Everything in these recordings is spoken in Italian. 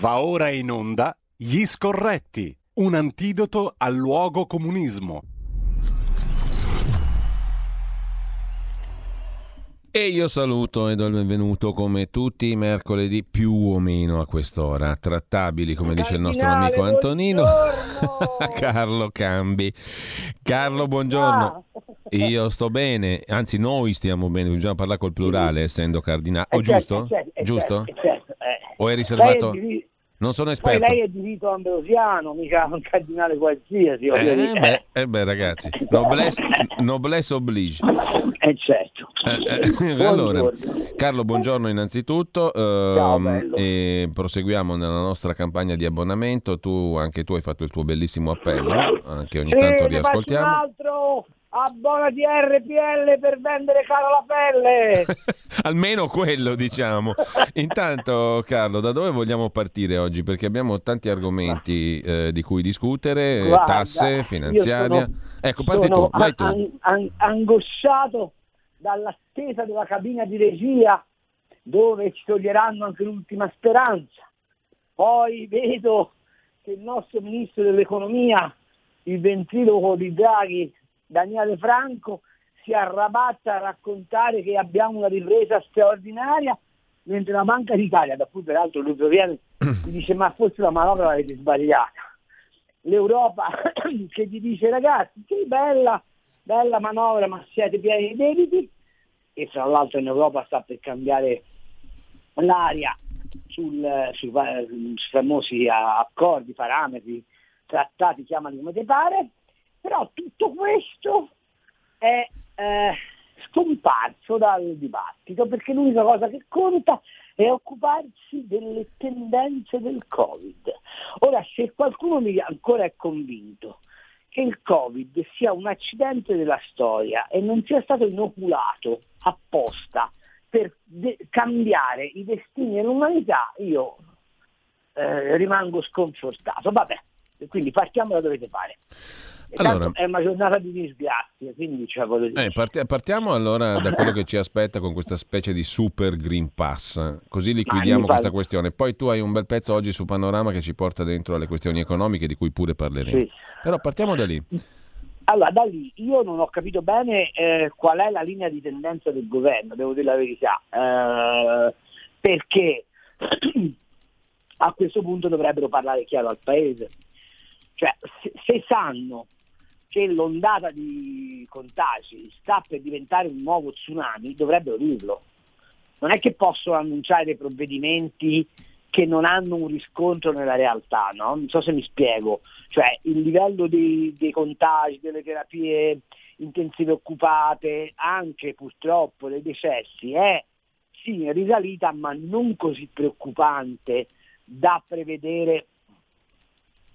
Va ora in onda Gli Scorretti, un antidoto al luogo comunismo. E io saluto e do il benvenuto come tutti i mercoledì più o meno a quest'ora, trattabili come dice il nostro amico Antonino, Carlo Cambi. Carlo, buongiorno. Io sto bene, anzi noi stiamo bene, bisogna parlare col plurale essendo cardinale. Oh, giusto? Giusto? O è riservato? Non sono esperto. Poi lei è di rito ambrosiano, mica un cardinale qualsiasi. Eh, beh, eh beh, ragazzi, noblesse, noblesse oblige. Eh certo. Eh, eh, allora, Carlo, buongiorno innanzitutto. Ehm, e proseguiamo nella nostra campagna di abbonamento. Tu, anche tu hai fatto il tuo bellissimo appello, che ogni tanto riascoltiamo. Abbonati RPL per vendere cara la pelle. Almeno quello, diciamo. Intanto, Carlo, da dove vogliamo partire oggi? Perché abbiamo tanti argomenti eh, di cui discutere, Guarda, tasse, finanziaria. sono, ecco, parti tu, vai tu. An, an, angosciato dall'attesa della cabina di regia dove ci toglieranno anche l'ultima speranza. Poi vedo che il nostro ministro dell'economia, il ventriloquo di Draghi, Daniele Franco si arrabatta a raccontare che abbiamo una ripresa straordinaria, mentre la Banca d'Italia, da cui peraltro lui proviene, mi dice ma forse la manovra l'avete sbagliata. L'Europa che gli dice ragazzi, che bella, bella manovra, ma siete pieni di debiti, e fra l'altro in Europa sta per cambiare l'aria sul, sui, sui famosi accordi, parametri, trattati, chiamali come ti pare, però tutto questo è eh, scomparso dal dibattito perché l'unica cosa che conta è occuparsi delle tendenze del Covid. Ora, se qualcuno ancora è convinto che il Covid sia un accidente della storia e non sia stato inoculato apposta per de- cambiare i destini dell'umanità, io eh, rimango sconfortato. Vabbè, quindi partiamo da dove fare. Allora, è una giornata di disgrazie, quindi cioè, eh, part- partiamo allora da quello che ci aspetta con questa specie di super Green Pass, così liquidiamo questa fa... questione. Poi tu hai un bel pezzo oggi su Panorama che ci porta dentro alle questioni economiche di cui pure parleremo. Sì. Però partiamo da lì. Allora, da lì io non ho capito bene eh, qual è la linea di tendenza del governo, devo dire la verità, eh, perché a questo punto dovrebbero parlare chiaro al Paese. Cioè, se, se sanno che l'ondata di contagi sta per diventare un nuovo tsunami, dovrebbero dirlo. Non è che possono annunciare dei provvedimenti che non hanno un riscontro nella realtà, no? Non so se mi spiego. Cioè il livello dei, dei contagi, delle terapie intensive occupate, anche purtroppo dei decessi, è sì risalita ma non così preoccupante da prevedere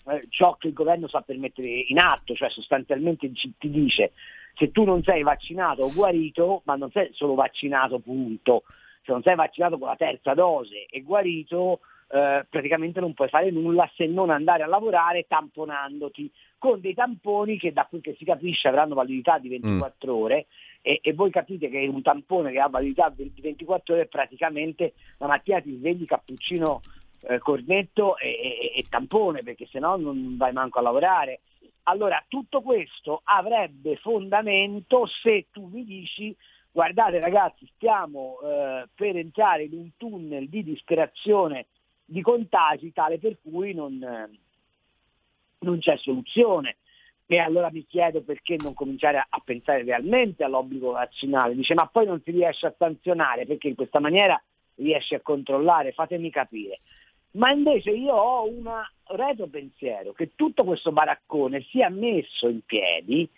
eh, ciò che il governo sa per mettere in atto, cioè sostanzialmente ti dice se tu non sei vaccinato o guarito, ma non sei solo vaccinato punto, se non sei vaccinato con la terza dose e guarito, eh, praticamente non puoi fare nulla se non andare a lavorare tamponandoti con dei tamponi che da quel che si capisce avranno validità di 24 mm. ore e, e, voi capite che un tampone che ha validità di 24 ore praticamente la mattina ti svegli cappuccino eh, cornetto e, e, e, tampone, perché se no non vai manco a lavorare. Allora, tutto questo avrebbe fondamento se tu mi dici guardate ragazzi, stiamo eh, per entrare in un tunnel di disperazione di contagi tale per cui non, eh, non c'è soluzione. E allora mi chiedo perché non cominciare a, a, pensare realmente all'obbligo vaccinale. Dice ma poi non si riesce a sanzionare perché in questa maniera riesce a controllare, fatemi capire. Ma invece io ho un retropensiero che tutto questo baraccone sia messo in piedi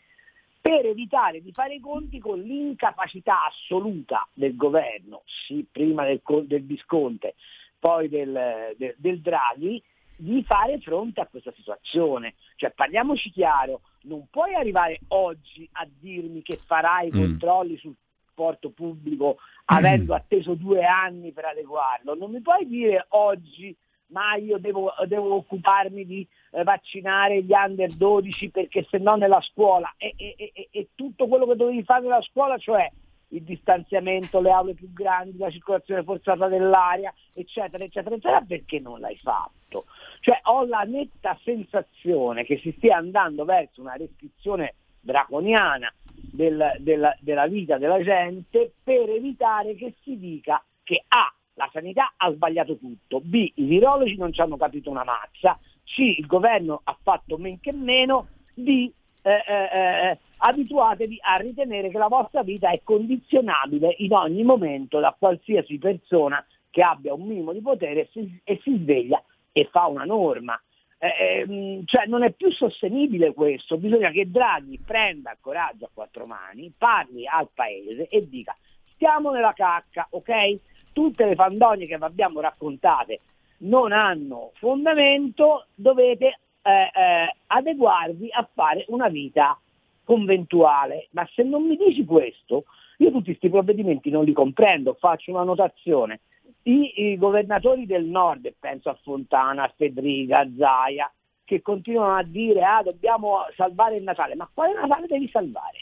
per evitare di fare i conti con l'incapacità assoluta del governo, sì, prima del, del Visconte, poi del, del, del Draghi, di fare fronte a questa situazione. Cioè parliamoci chiaro, non puoi arrivare oggi a dirmi che farai mm. controlli sul porto pubblico avendo atteso due anni per adeguarlo. Non mi puoi dire oggi ma io devo, devo occuparmi di eh, vaccinare gli under 12 perché se no nella scuola e, e, e, e, tutto quello che dovevi fare nella scuola, cioè il distanziamento, le aule più grandi, la circolazione forzata dell'aria, eccetera, eccetera, eccetera, perché non l'hai fatto? Cioè ho la netta sensazione che si stia andando verso una restrizione draconiana del, della, della vita della gente per evitare che si dica che A, la sanità ha sbagliato tutto, B, i virologi non ci hanno capito una mazza, C, il governo ha fatto men che meno, D, eh, eh, eh, abituatevi a ritenere che la vostra vita è condizionabile in ogni momento da qualsiasi persona che abbia un minimo di potere e si, e si sveglia e fa una norma. Eh, ehm, cioè non è più sostenibile questo, bisogna che Draghi prenda coraggio a quattro mani, parli al paese e dica stiamo nella cacca, ok? Tutte le fandonie che vi abbiamo raccontate non hanno fondamento, dovete eh, eh, adeguarvi a fare una vita conventuale. Ma se non mi dici questo, io tutti questi provvedimenti non li comprendo, faccio una notazione. I, I, governatori del nord, penso a Fontana, a Federica, a Zaia, che continuano a dire ah dobbiamo salvare il Natale, ma quale Natale devi salvare?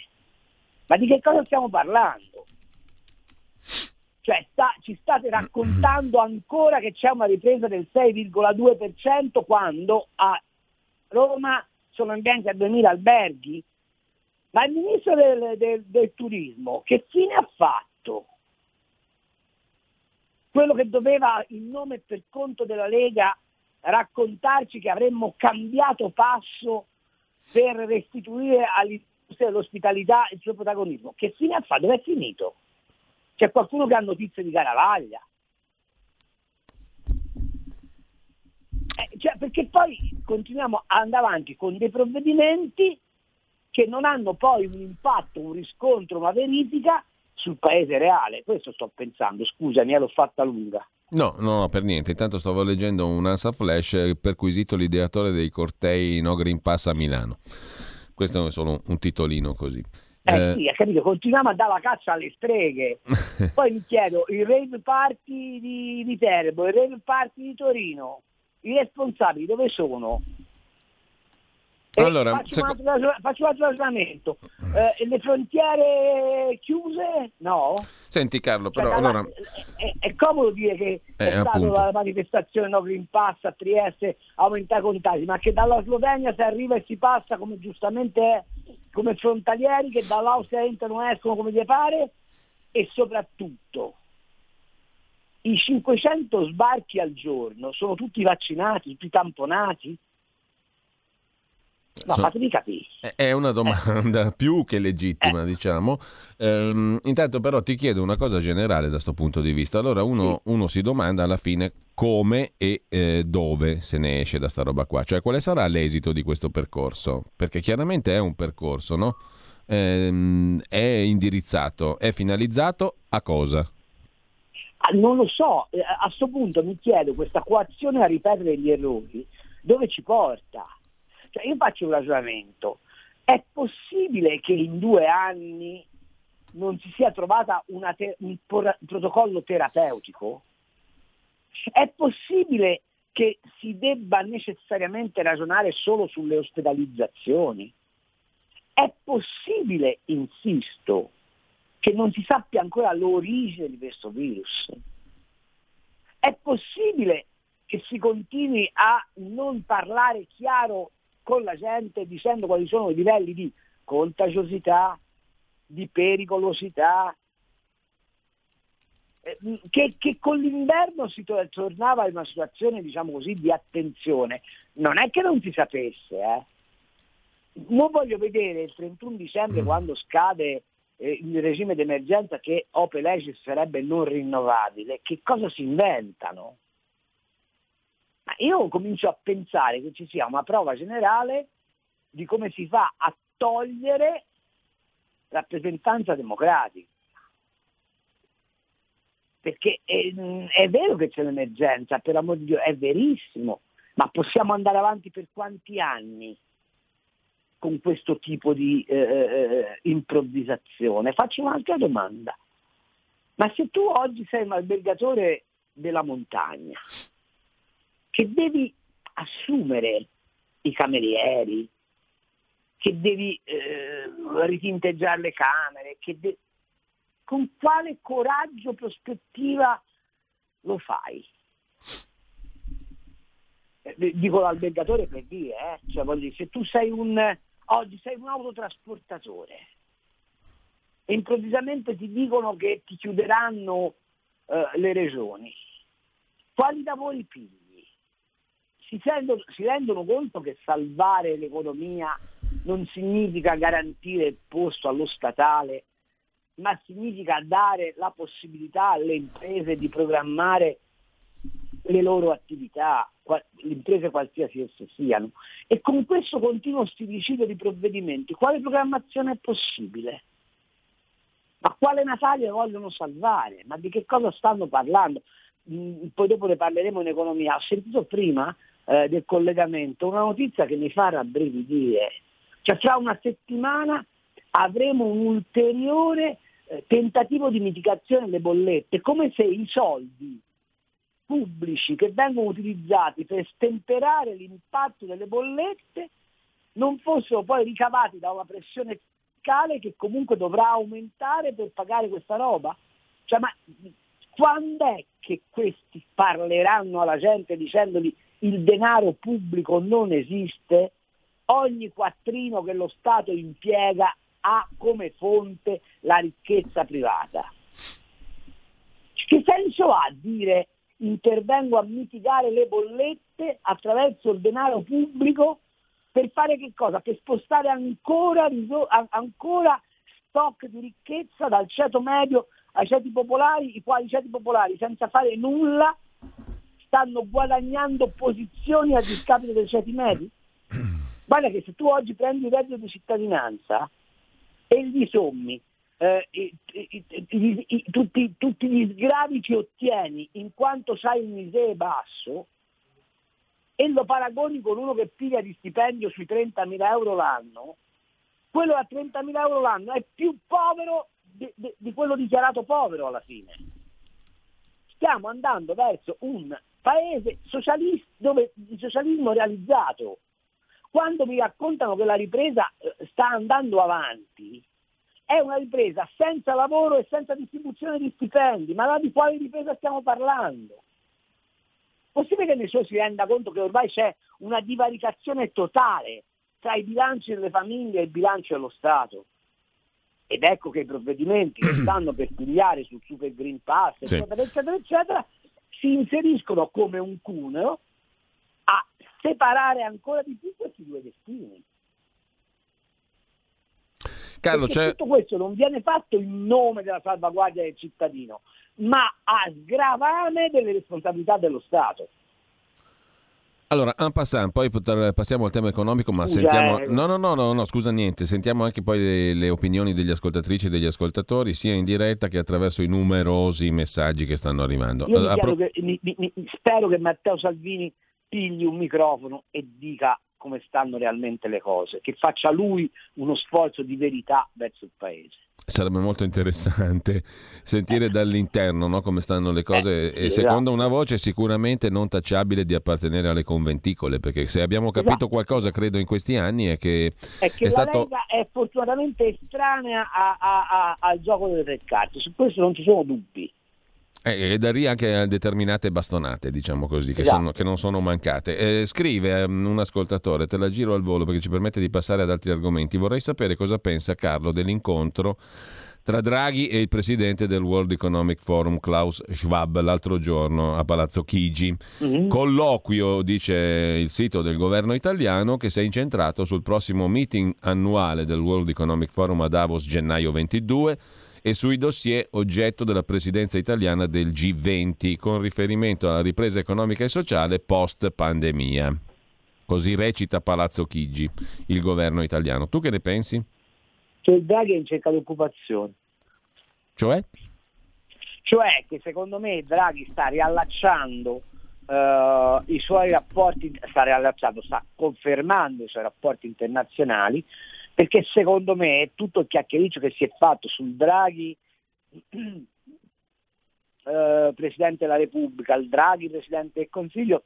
Ma di che cosa stiamo parlando? Cioè sta, ci state raccontando ancora che c'è una ripresa del 6,2% quando a Roma sono in bianchi a 2000 alberghi, ma il ministro del, del, del turismo che fine ha fatto? Quello che doveva in nome e per conto della Lega raccontarci che avremmo cambiato passo per restituire all'industria dell'ospitalità il suo protagonismo. Che fine ha fatto? Dove è finito? C'è qualcuno che ha notizie di Caravaglia? Eh, cioè, perché poi continuiamo ad andare avanti con dei provvedimenti che non hanno poi un impatto, un riscontro, una verifica sul paese reale. Questo sto pensando, scusami, eh, l'ho fatta lunga. No, no, no, per niente. Intanto stavo leggendo un ANSA Flash perquisito l'ideatore dei cortei No Green Pass a Milano. Questo è solo un titolino così. Eh, eh sì, capito? Continuiamo a dare la caccia alle streghe. Poi mi chiedo, il rave party di, di Terbo, il rave party di Torino, i responsabili dove sono? Allora, faccio, seco... un altro, faccio, un altro, ragionamento. Eh, le frontiere chiuse? No. Senti Carlo, cioè, però allora... è, è, comodo dire che eh, è stata la manifestazione No Green Pass a Trieste aumenta i contagi, ma che dalla Slovenia si arriva e si passa come giustamente è, come frontalieri, che dall'Austria entrano e escono come gli pare e soprattutto i 500 sbarchi al giorno sono tutti vaccinati, tutti tamponati? No, so, fatemi capire. È una domanda eh. più che legittima, eh. diciamo. Ehm, intanto però ti chiedo una cosa generale da questo punto di vista. Allora uno, sì. uno, si domanda alla fine come e eh, dove se ne esce da sta roba qua, cioè quale sarà l'esito di questo percorso? Perché chiaramente è un percorso, no? Ehm, è indirizzato, è finalizzato a cosa? Ah, non lo so, eh, a questo punto mi chiedo questa coazione a ripetere gli errori, dove ci porta? Cioè, io faccio un ragionamento, è possibile che in due anni non si sia trovata te- un por- protocollo terapeutico? È possibile che si debba necessariamente ragionare solo sulle ospedalizzazioni? È possibile, insisto, che non si sappia ancora l'origine di questo virus. È possibile che si continui a non parlare chiaro con la gente dicendo quali sono i livelli di contagiosità, di pericolosità, eh, che, che, con l'inverno si tornava in una situazione diciamo così, di attenzione. Non è che non si sapesse, eh. non voglio vedere il 31 dicembre mm. quando scade eh, il regime d'emergenza che Ope Legis sarebbe non rinnovabile, che cosa si inventano? Io comincio a pensare che ci sia una prova generale di come si fa a togliere rappresentanza democratica. Perché è, è vero che c'è un'emergenza, per amor di Dio, è verissimo, ma possiamo andare avanti per quanti anni? con questo tipo di eh, eh, improvvisazione. Faccio un'altra domanda. Ma se tu oggi sei un albergatore della montagna, che devi assumere i camerieri, che devi eh, ritinteggiare le camere, de- con quale coraggio, prospettiva lo fai? Eh, dico l'albergatore per dire, eh? cioè, dire, se tu sei un, oggi sei un autotrasportatore e improvvisamente ti dicono che ti chiuderanno eh, le regioni, quali lavori pigli? Si, sendono, si rendono conto che salvare l'economia non significa garantire il posto allo statale, ma significa dare la possibilità alle imprese di programmare le loro attività, le imprese qualsiasi esse siano. E con questo continuo stilicidio di provvedimenti, quale programmazione è possibile? Ma quale Natale vogliono salvare? Ma di che cosa stanno parlando? Mm, poi dopo ne parleremo in economia. Ho sentito prima eh, del collegamento una notizia che mi fa rabbrividire. Cioè tra una settimana avremo un ulteriore eh, tentativo di mitigazione delle bollette, come se i soldi pubblici che vengono utilizzati per stemperare l'impatto delle bollette non fossero poi ricavati da una pressione fiscale che comunque dovrà aumentare per pagare questa roba. Cioè, ma quando è che questi parleranno alla gente dicendogli il denaro pubblico non esiste? Ogni quattrino che lo Stato impiega ha come fonte la ricchezza privata. Che senso ha dire intervengo a mitigare le bollette attraverso il denaro pubblico per fare che cosa? Per spostare ancora, ancora stock di ricchezza dal ceto medio ai ceti popolari, i quali ceti popolari senza fare nulla stanno guadagnando posizioni a discapito dei ceti medi? Guarda che se tu oggi prendi il reddito di cittadinanza e gli sommi eh, i, i, i, tutti, tutti, gli sgravi che ottieni in quanto hai un ISEE basso e lo paragoni con uno che piglia di stipendio sui 30.000 euro l'anno, quello a 30.000 euro l'anno è più povero di, di, di quello dichiarato povero alla fine. Stiamo andando verso un paese socialista dove il socialismo realizzato. Quando mi raccontano che la ripresa eh, sta andando avanti, è una ripresa senza lavoro e senza distribuzione di stipendi, ma di quale ripresa stiamo parlando? Possibile che nessuno si renda conto che ormai c'è una divaricazione totale tra i bilanci delle famiglie e il bilancio dello Stato? Ed ecco che i provvedimenti che stanno per pigliare sul Super Green Pass, eccetera, sì. eccetera, eccetera, si inseriscono come un cuneo a separare ancora di più questi due destini. Carlo, tutto questo non viene fatto in nome della salvaguardia del cittadino, ma a sgravame delle responsabilità dello Stato. Allora, en passant, poi passiamo al tema economico, ma scusa, sentiamo... Eh. No, no, no, no, no, scusa niente, sentiamo anche poi le, le, opinioni degli ascoltatrici e degli ascoltatori, sia in diretta che attraverso i numerosi messaggi che stanno arrivando. Io allora, pro... che, mi, mi, spero che Matteo Salvini pigli un microfono e dica come stanno realmente le cose, che faccia lui uno sforzo di verità verso il Paese. Sarebbe molto interessante sentire dall'interno no, come stanno le cose eh, e secondo esatto. una voce sicuramente non tacciabile di appartenere alle conventicole, perché se abbiamo capito esatto. qualcosa credo in questi anni è che, è, che è stato... Lega è fortunatamente estranea a, a, a, al gioco delle tre carte, su questo non ci sono dubbi. Eh, e da lì anche determinate bastonate, diciamo così, che, sono, che non sono mancate. Eh, scrive um, un ascoltatore, te la giro al volo perché ci permette di passare ad altri argomenti. Vorrei sapere cosa pensa Carlo dell'incontro tra Draghi e il presidente del World Economic Forum Klaus Schwab l'altro giorno a Palazzo Chigi. Mm-hmm. Colloquio, dice il sito del governo italiano, che si è incentrato sul prossimo meeting annuale del World Economic Forum a Davos gennaio 22 e sui dossier oggetto della presidenza italiana del G20 con riferimento alla ripresa economica e sociale post pandemia. Così recita Palazzo Chigi, il governo italiano. Tu che ne pensi? Che il Draghi è in cerca di occupazione. Cioè? Cioè che secondo me Draghi sta riallacciando uh, i suoi rapporti, sta riallacciando, sta confermando i suoi rapporti internazionali perché secondo me tutto il chiacchiericcio che si è fatto sul Draghi eh, Presidente della Repubblica, il Draghi Presidente del Consiglio,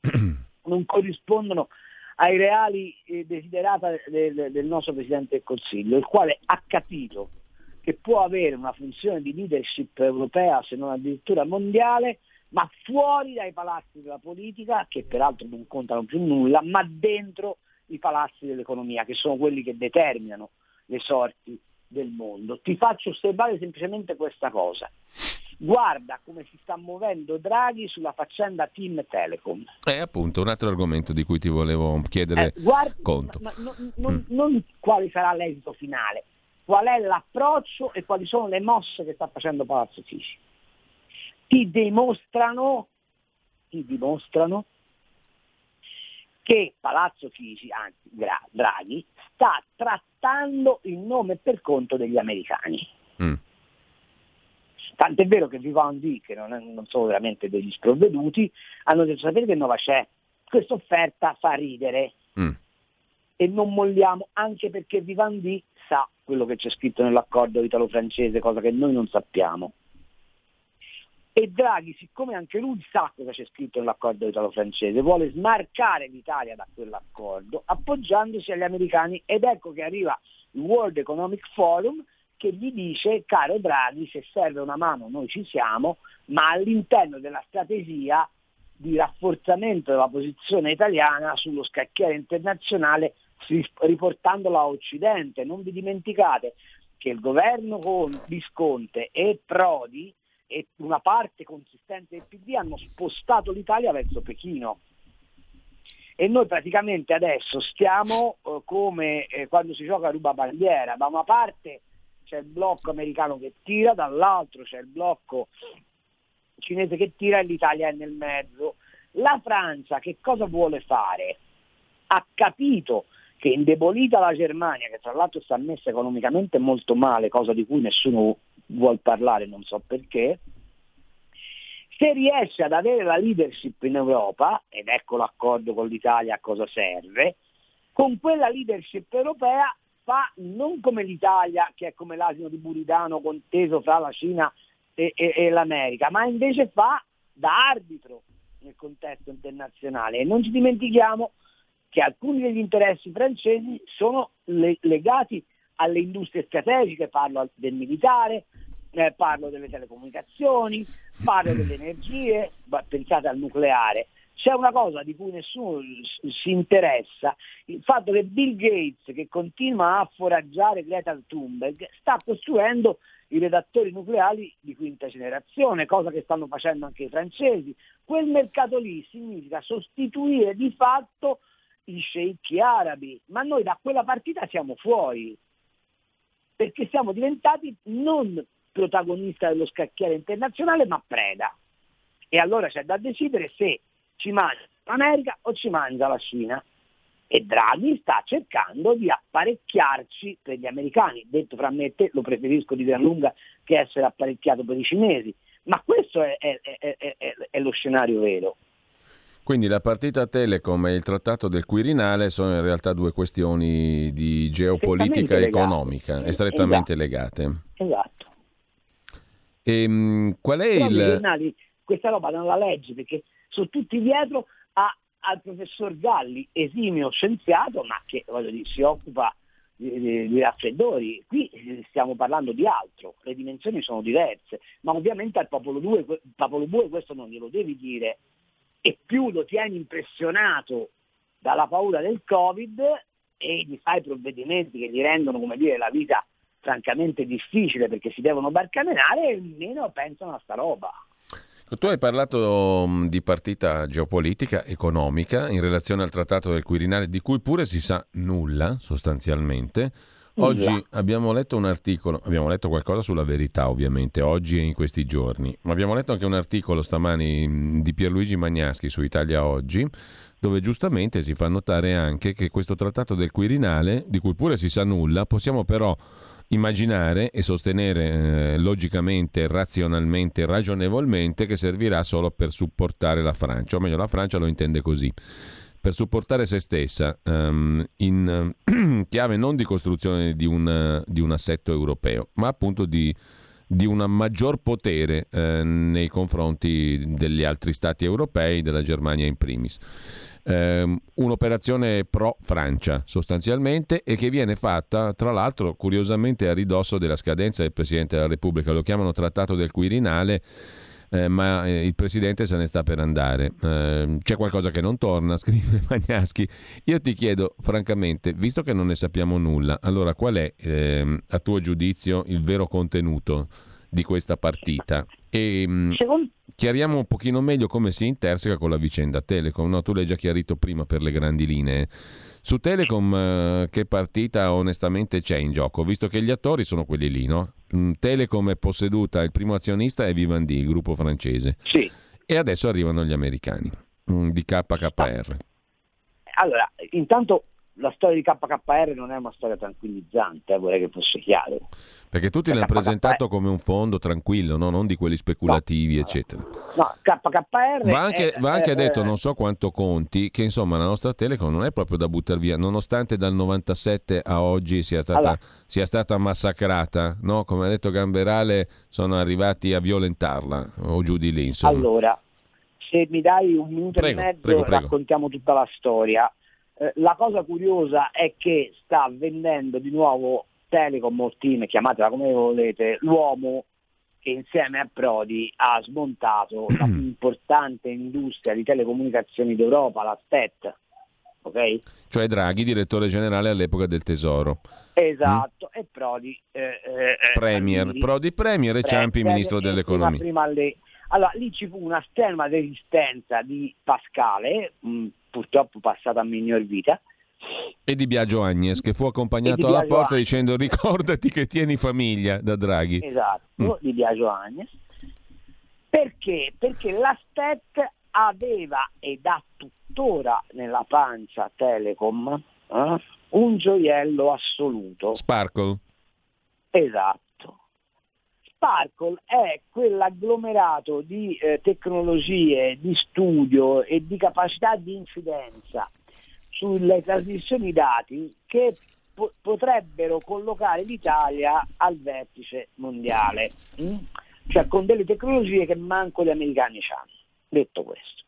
non corrispondono ai reali eh, desiderata del, del, nostro Presidente del Consiglio, il quale ha capito che può avere una funzione di leadership europea, se non addirittura mondiale, ma fuori dai palazzi della politica, che peraltro non contano più nulla, ma dentro i palazzi dell'economia, che sono quelli che determinano le sorti del mondo. Ti faccio osservare semplicemente questa cosa. Guarda come si sta muovendo Draghi sulla faccenda Team Telecom. È appunto un altro argomento di cui ti volevo chiedere eh, guarda, conto. Ma, ma, non, non, mm. non quale sarà l'esito finale, qual è l'approccio e quali sono le mosse che sta facendo Palazzo Chigi. Ti dimostrano, ti dimostrano che Palazzo Chigi, anzi Draghi, sta trattando il nome per conto degli americani. Mm. Tant'è vero che Vivendi, che non, è, non, sono veramente degli sprovveduti, hanno detto sapete che nuova c'è? Questa offerta fa ridere mm. e non molliamo anche perché Vivendi sa quello che c'è scritto nell'accordo italo-francese, cosa che noi non sappiamo. E Draghi, siccome anche lui sa cosa c'è scritto nell'accordo italo-francese, vuole smarcare l'Italia da quell'accordo appoggiandosi agli americani ed ecco che arriva il World Economic Forum che gli dice, caro Draghi, se serve una mano noi ci siamo, ma all'interno della strategia di rafforzamento della posizione italiana sullo scacchiere internazionale riportandola a Occidente. Non vi dimenticate che il governo con Visconte e Prodi e una parte consistente del PD hanno spostato l'Italia verso Pechino. E noi praticamente adesso stiamo eh, come eh, quando si gioca a ruba bandiera, da una parte c'è il blocco americano che tira, dall'altro c'è il blocco cinese che tira e l'Italia è nel mezzo. La Francia che cosa vuole fare? Ha capito che indebolita la Germania, che tra l'altro sta messa economicamente molto male, cosa di cui nessuno vuol parlare, non so perché, se riesce ad avere la leadership in Europa, ed ecco l'accordo con l'Italia a cosa serve, con quella leadership europea fa non come l'Italia, che è come l'asino di Buridano conteso fra la Cina e, e, e l'America, ma invece fa da arbitro nel contesto internazionale. E non ci dimentichiamo che alcuni degli interessi francesi sono le, legati alle industrie strategiche, parlo del militare, eh, parlo delle telecomunicazioni, parlo delle energie, pensate al nucleare. C'è una cosa di cui nessuno si interessa, il fatto che Bill Gates, che continua a foraggiare Greta Thunberg, sta costruendo i redattori nucleari di quinta generazione, cosa che stanno facendo anche i francesi. Quel mercato lì significa sostituire di fatto i sceicchi arabi, ma noi da quella partita siamo fuori, perché siamo diventati non protagonista dello scacchiere internazionale, ma preda. E allora c'è da decidere se ci mangia l'America o ci mangia la Cina. E Draghi sta cercando di apparecchiarci per gli americani. Detto fra me e te, lo preferisco di gran lunga che essere apparecchiato per i cinesi. Ma questo è, è, è, è lo scenario vero. Quindi la partita Telecom e il trattato del Quirinale sono in realtà due questioni di geopolitica economica legate. e strettamente esatto. legate. Esatto. Ehm, qual è Però il... Giornali, questa roba non la leggi perché sono tutti dietro a, al professor Galli, esimio scienziato, ma che dire, si occupa di, raffreddori. Qui stiamo parlando di altro, le dimensioni sono diverse, ma ovviamente al popolo 2, popolo 2 questo non glielo devi dire e più lo tieni impressionato dalla paura del Covid e gli fai provvedimenti che gli rendono come dire, la vita francamente difficile perché si devono barcamenare e meno pensano a sta roba. Tu hai parlato di partita geopolitica, economica, in relazione al trattato del Quirinale, di cui pure si sa nulla sostanzialmente. Oggi abbiamo letto un articolo, abbiamo letto qualcosa sulla verità ovviamente, oggi e in questi giorni, ma abbiamo letto anche un articolo stamani di Pierluigi Magnaschi su Italia Oggi, dove giustamente si fa notare anche che questo trattato del Quirinale, di cui pure si sa nulla, possiamo però immaginare e sostenere eh, logicamente, razionalmente, ragionevolmente che servirà solo per supportare la Francia, o meglio la Francia lo intende così per supportare se stessa um, in chiave non di costruzione di un, di un, assetto europeo, ma appunto di di un maggior potere eh, nei confronti degli altri stati europei, della Germania in primis. Eh, un'operazione pro Francia sostanzialmente e che viene fatta tra l'altro curiosamente a ridosso della scadenza del Presidente della Repubblica, lo chiamano Trattato del Quirinale eh, ma eh, il presidente se ne sta per andare. Eh, c'è qualcosa che non torna, scrive Magnaschi. Io ti chiedo, francamente, visto che non ne sappiamo nulla, allora qual è, ehm, a tuo giudizio, il vero contenuto di questa partita? E mm, chiariamo un pochino meglio come si interseca con la vicenda Telecom. No, tu l'hai già chiarito prima per le grandi linee. Su Telecom eh, che partita onestamente c'è in gioco, visto che gli attori sono quelli lì, no? Mm, Telecom è posseduta, il primo azionista è Vivendi, il gruppo francese. Sì. E adesso arrivano gli americani mm, di KKR. Allora, intanto la storia di KKR non è una storia tranquillizzante, eh, vorrei che fosse chiaro. Perché tutti l'hanno presentato come un fondo tranquillo, no? non di quelli speculativi, no, eccetera. No, KKR... Va anche, è, va anche è, detto, non so quanto conti, che insomma la nostra Telecom non è proprio da buttare via, nonostante dal 97 a oggi sia stata, allora. sia stata massacrata, no? come ha detto Gamberale, sono arrivati a violentarla o giù di lì. Insomma. Allora, se mi dai un minuto prego, e mezzo prego, prego. raccontiamo tutta la storia. Eh, la cosa curiosa è che sta vendendo di nuovo Telecom o Team, chiamatela come volete, l'uomo che insieme a Prodi ha smontato la più importante industria di telecomunicazioni d'Europa, la STET. Okay? Cioè Draghi, direttore generale all'epoca del Tesoro. Esatto, mm? e Prodi eh, eh, Premier, Almiri, Prodi Premier e Ciampi Ministro dell'Economia. Prima, prima. Allora, lì ci fu una sterma resistenza di Pascale, mh, mm, purtroppo passata a miglior vita. E di Biagio Agnes, che fu accompagnato alla porta Agnes. dicendo ricordati che tieni famiglia da Draghi. Esatto, mm. di Biagio Agnes. Perché? Perché la STET aveva ed ha tuttora nella pancia Telecom eh, un gioiello assoluto. Sparkle. Esatto. Sparkle è quell'agglomerato di eh, tecnologie, di studio e di capacità di incidenza sulle trasmissioni dati che po- potrebbero collocare l'Italia al vertice mondiale, mm? cioè con delle tecnologie che manco gli americani hanno. Detto questo.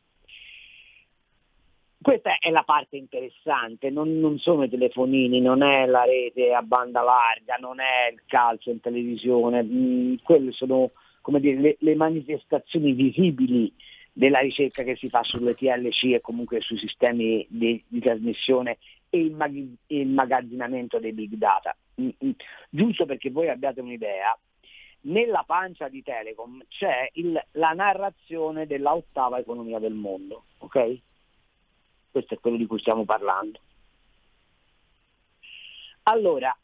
Questa è la parte interessante, non, non, sono i telefonini, non è la rete a banda larga, non è il calcio in televisione, mm, quelle sono dire, le, le, manifestazioni visibili della ricerca che si fa sulle TLC e comunque sui sistemi di, di trasmissione e il, mag- dei big data. Mm, mm. Giusto perché voi abbiate un'idea, nella pancia di Telecom c'è il, la narrazione della ottava economia del mondo, ok? Questo è quello di cui stiamo parlando. Allora,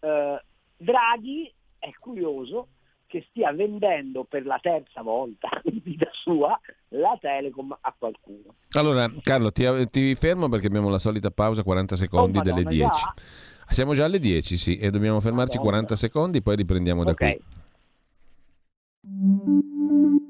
eh, Draghi è curioso che stia vendendo per la terza volta in vita sua la Telecom a qualcuno. Allora, Carlo, ti, ti fermo perché abbiamo la solita pausa 40 secondi oh, delle 10. Già? Siamo già alle 10, sì, e dobbiamo fermarci Madonna. 40 secondi, poi riprendiamo da okay. qui.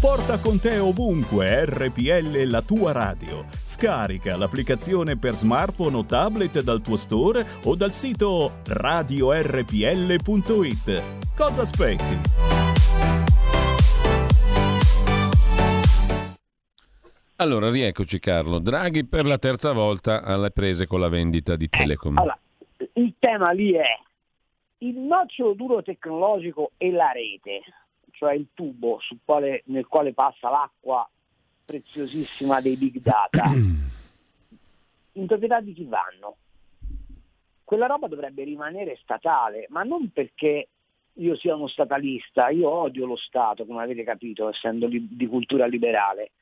Porta con te ovunque RPL la tua radio. Scarica l'applicazione per smartphone o tablet dal tuo store o dal sito radiorpl.it. Cosa aspetti? Allora, rieccoci Carlo. Draghi per la terza volta alle prese con la vendita di Telecom. allora, il tema lì è il nocciolo duro tecnologico e la rete cioè il tubo quale, nel quale passa l'acqua preziosissima dei big data, in proprietà di chi vanno? Quella roba dovrebbe rimanere statale, ma non perché io sia uno statalista, io odio lo Stato, come avete capito, essendo di, di cultura liberale,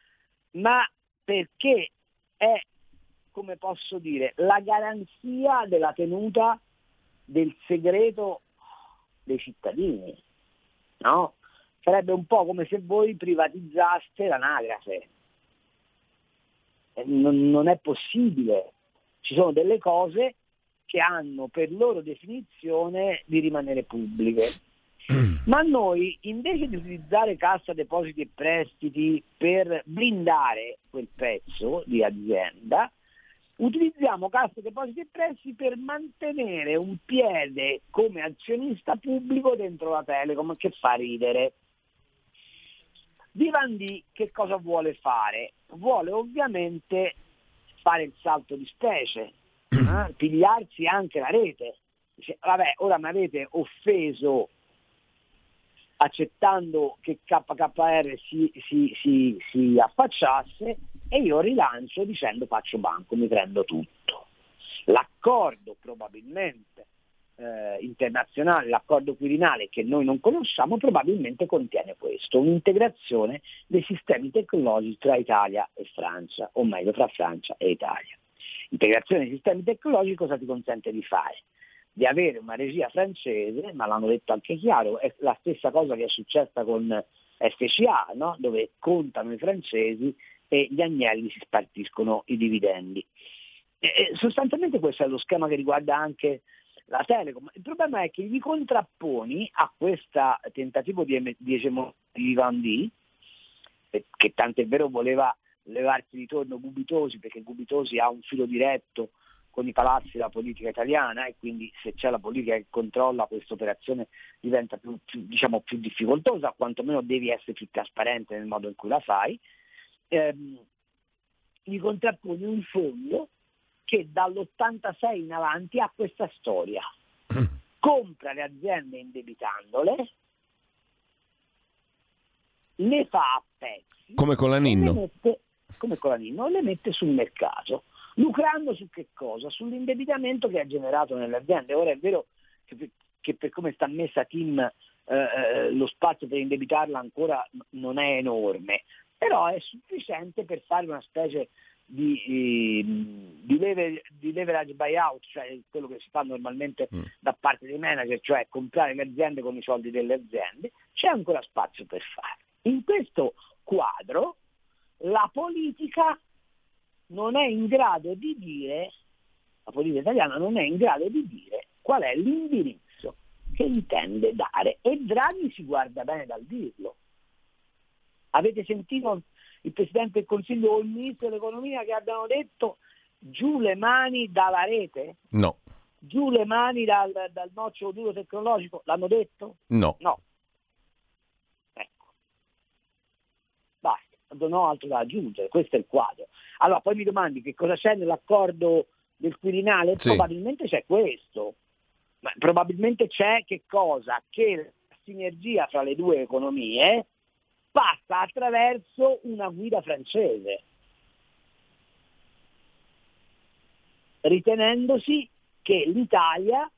ma perché è, come posso dire, la garanzia della tenuta del segreto dei cittadini. No? Sarebbe un po' come se voi privatizzaste l'anagrafe. eh, non, non è possibile. Ci sono delle cose che hanno per loro definizione di rimanere pubbliche. Ma noi invece di utilizzare cassa depositi e prestiti per blindare quel pezzo di azienda, utilizziamo cassa depositi e prestiti per mantenere un piede come azionista pubblico dentro la Telecom che fa ridere. Vivendi che cosa vuole fare? Vuole ovviamente fare il salto di specie, eh? pigliarsi anche la rete. Dice, vabbè, ora mi avete offeso accettando che KKR si, si, si, si affacciasse e io rilancio dicendo faccio banco, mi prendo tutto. L'accordo probabilmente eh, internazionale, l'accordo quirinale che noi non conosciamo, probabilmente contiene questo, un'integrazione dei sistemi tecnologici tra Italia e Francia, o meglio tra Francia e Italia. Integrazione dei sistemi tecnologici cosa ti consente di fare? Di avere una regia francese, ma l'hanno detto anche chiaro, è la stessa cosa che è successa con FCA, no? dove contano i francesi e gli agnelli si spartiscono i dividendi. E sostanzialmente questo è lo schema che riguarda anche la Telecom. Il problema è che gli contrapponi a questo tentativo di, di egemonia di Vivendi, che tant'è vero voleva levarsi di torno Gubitosi, perché Gubitosi ha un filo diretto con i palazzi della politica italiana e quindi se c'è la politica che controlla questa operazione diventa più, più, diciamo, più difficoltosa, quantomeno devi essere più trasparente nel modo in cui la fai. Ehm, gli contrapponi un fondo che dall'86 in avanti ha questa storia. Compra le aziende indebitandole, le fa a pezzi. Come con la Ninno. Mette, come con la Ninno, le mette sul mercato, lucrando su che cosa? Sull'indebitamento che ha generato nelle aziende. Ora è vero che, che per come sta messa Tim eh, eh, lo spazio per indebitarla ancora non è enorme, però è sufficiente per fare una specie di, di, lever, di, leverage buyout, cioè quello che si fa normalmente mm. da parte dei manager, cioè comprare le aziende con i soldi delle aziende, c'è ancora spazio per fare. In questo quadro la politica non è in grado di dire, la politica italiana non è in grado di dire qual è l'indirizzo che intende dare e Draghi si guarda bene dal dirlo. Avete sentito il Presidente del Consiglio o il Ministro dell'Economia che abbiano detto giù le mani dalla rete? No. Giù le mani dal, dal nocciolo duro tecnologico? L'hanno detto? No. No. Ecco. Basta, non ho altro da aggiungere, questo è il quadro. Allora, poi mi domandi che cosa c'è nell'accordo del Quirinale? Sì. Probabilmente c'è questo. Ma probabilmente c'è che cosa? Che la sinergia fra le due economie passa attraverso una guida francese, ritenendosi che l'Italia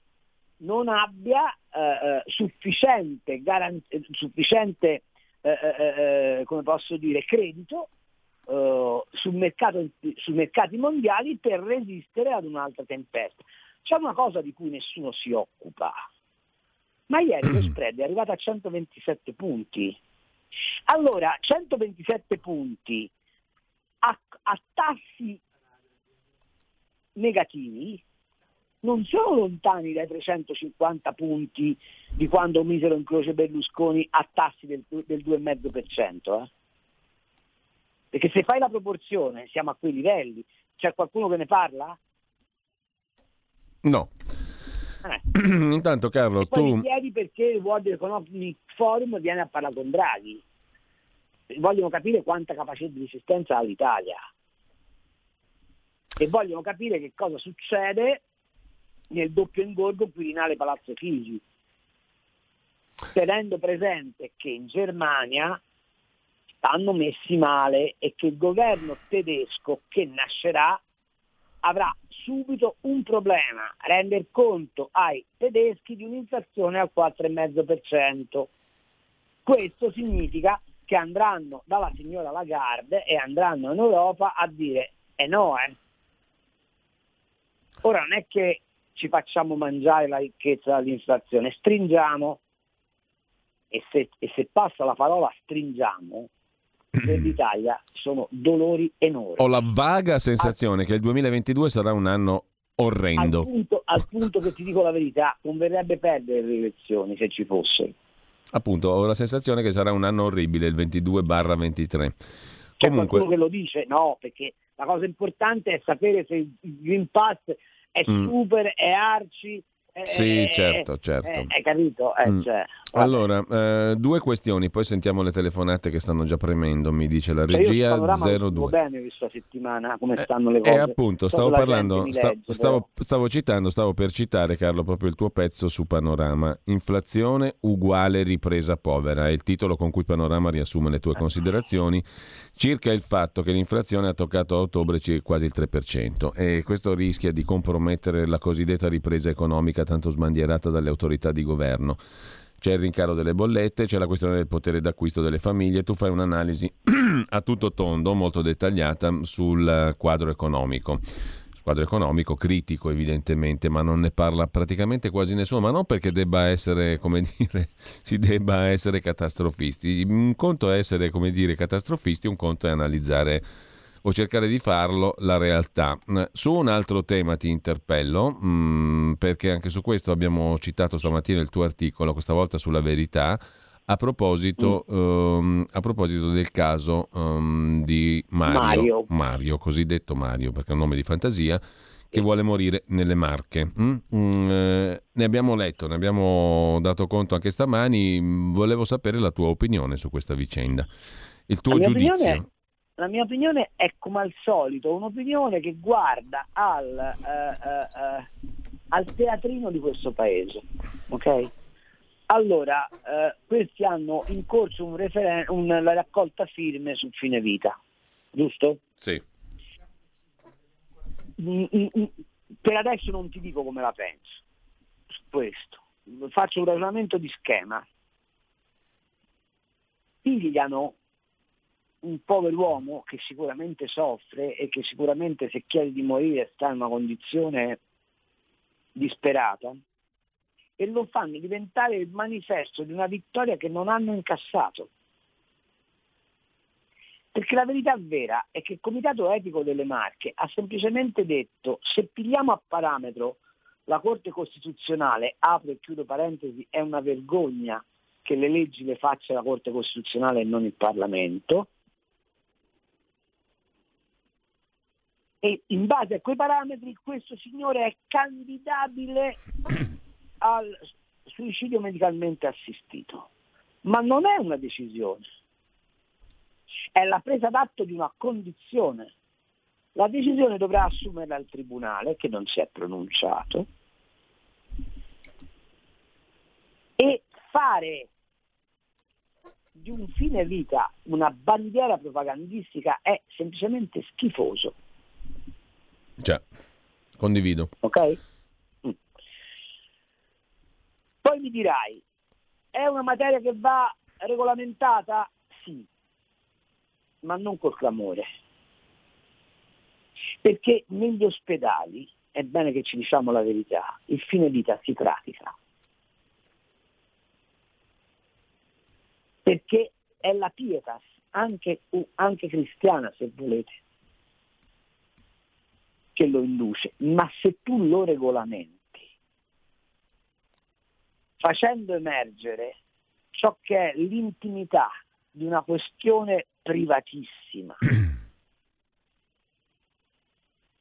non abbia eh, eh sufficiente, garant- sufficiente eh, eh, eh, come posso dire, credito eh, sul mercato, sui mercati mondiali per resistere ad un'altra tempesta. C'è una cosa di cui nessuno si occupa, ma ieri lo spread è arrivato a 127 punti. Allora, 127 punti a, a tassi negativi non sono lontani dai 350 punti di quando misero in croce Berlusconi a tassi del, del 2,5%. Eh? Perché se fai la proporzione siamo a quei livelli. C'è qualcuno che ne parla? No. Eh. Intanto Carlo, tu... mi chiedi perché il World Economic Forum viene a parlare con Draghi. Vogliono capire quanta capacità di resistenza ha l'Italia. E vogliono capire che cosa succede nel doppio ingorgo Quirinale Palazzo Chigi. Tenendo presente che in Germania stanno messi male e che il governo tedesco che nascerà avrà subito un problema, render conto ai tedeschi di un'inflazione al 4,5%. Questo significa che andranno dalla signora Lagarde e andranno in Europa a dire eh no, eh. Ora non è che ci facciamo mangiare la ricchezza dall'inflazione, stringiamo e se, e se passa la parola stringiamo, per l'Italia sono dolori enormi. Ho la vaga sensazione che il 2022 sarà un anno orrendo. Al punto, al punto che ti dico la verità, converrebbe perdere le elezioni se ci fossero. Appunto, ho la sensazione che sarà un anno orribile il 22-23. C'è Comunque... qualcuno che lo dice? No, perché la cosa importante è sapere se il Green Pass è mm. super, è arci, sì, eh, certo, certo. Eh, hai capito? Eh, mm. cioè, allora, eh, due questioni, poi sentiamo le telefonate che stanno già premendo, mi dice la regia cioè 02. bene questa settimana, come eh, stanno le cose. E appunto, stavo parlando, sta, legge, stavo, stavo, citando, stavo per citare Carlo proprio il tuo pezzo su Panorama, inflazione uguale ripresa povera, è il titolo con cui Panorama riassume le tue considerazioni circa il fatto che l'inflazione ha toccato a ottobre quasi il 3% e questo rischia di compromettere la cosiddetta ripresa economica tanto sbandierata dalle autorità di governo. C'è il rincaro delle bollette, c'è la questione del potere d'acquisto delle famiglie, tu fai un'analisi a tutto tondo, molto dettagliata sul quadro economico quadro economico critico evidentemente, ma non ne parla praticamente quasi nessuno, ma non perché debba essere, come dire, si debba essere catastrofisti. Un conto è essere, come dire, catastrofisti, un conto è analizzare o cercare di farlo la realtà. Su un altro tema ti interpello, mh, mm, perché anche su questo abbiamo citato stamattina il tuo articolo, questa volta sulla verità, a proposito, mm. um, a proposito del caso um, di Mario, Mario. Mario, cosiddetto Mario, perché è un nome di fantasia, che vuole morire nelle Marche. Mm? Mm, eh, ne abbiamo letto, ne abbiamo dato conto anche stamani. Volevo sapere la tua opinione su questa vicenda, il tuo giudizio. Opinione, la mia opinione è come al solito, un'opinione che guarda al, uh, uh, uh, al teatrino di questo paese. ok? Allora, questi hanno in corso un referen- un, la raccolta firme sul fine vita, giusto? Sì. Mm, mm, mm, per adesso non ti dico come la penso su questo. Faccio un ragionamento di schema. Pigliano un povero uomo che sicuramente soffre e che sicuramente se chiede di morire sta in una condizione disperata e lo fanno diventare il manifesto di una vittoria che non hanno incassato. Perché la verità vera è che il Comitato Etico delle Marche ha semplicemente detto se pigliamo a parametro la Corte Costituzionale, apro e chiudo parentesi, è una vergogna che le leggi le faccia la Corte Costituzionale e non il Parlamento, e in base a quei parametri questo signore è candidabile al suicidio medicalmente assistito. Ma non è una decisione, è la presa d'atto di una condizione. La decisione dovrà assumerla il Tribunale, che non si è pronunciato, e fare di un fine vita una bandiera propagandistica è semplicemente schifoso. Già, condivido. Ok? Poi mi dirai, è una materia che va regolamentata? Sì, ma non col clamore. Perché negli ospedali, è bene che ci diciamo la verità, il fine vita si pratica. Perché è la pietas, anche, anche cristiana se volete, che lo induce. Ma se tu lo regolamenti, facendo emergere ciò che è l'intimità di una questione privatissima.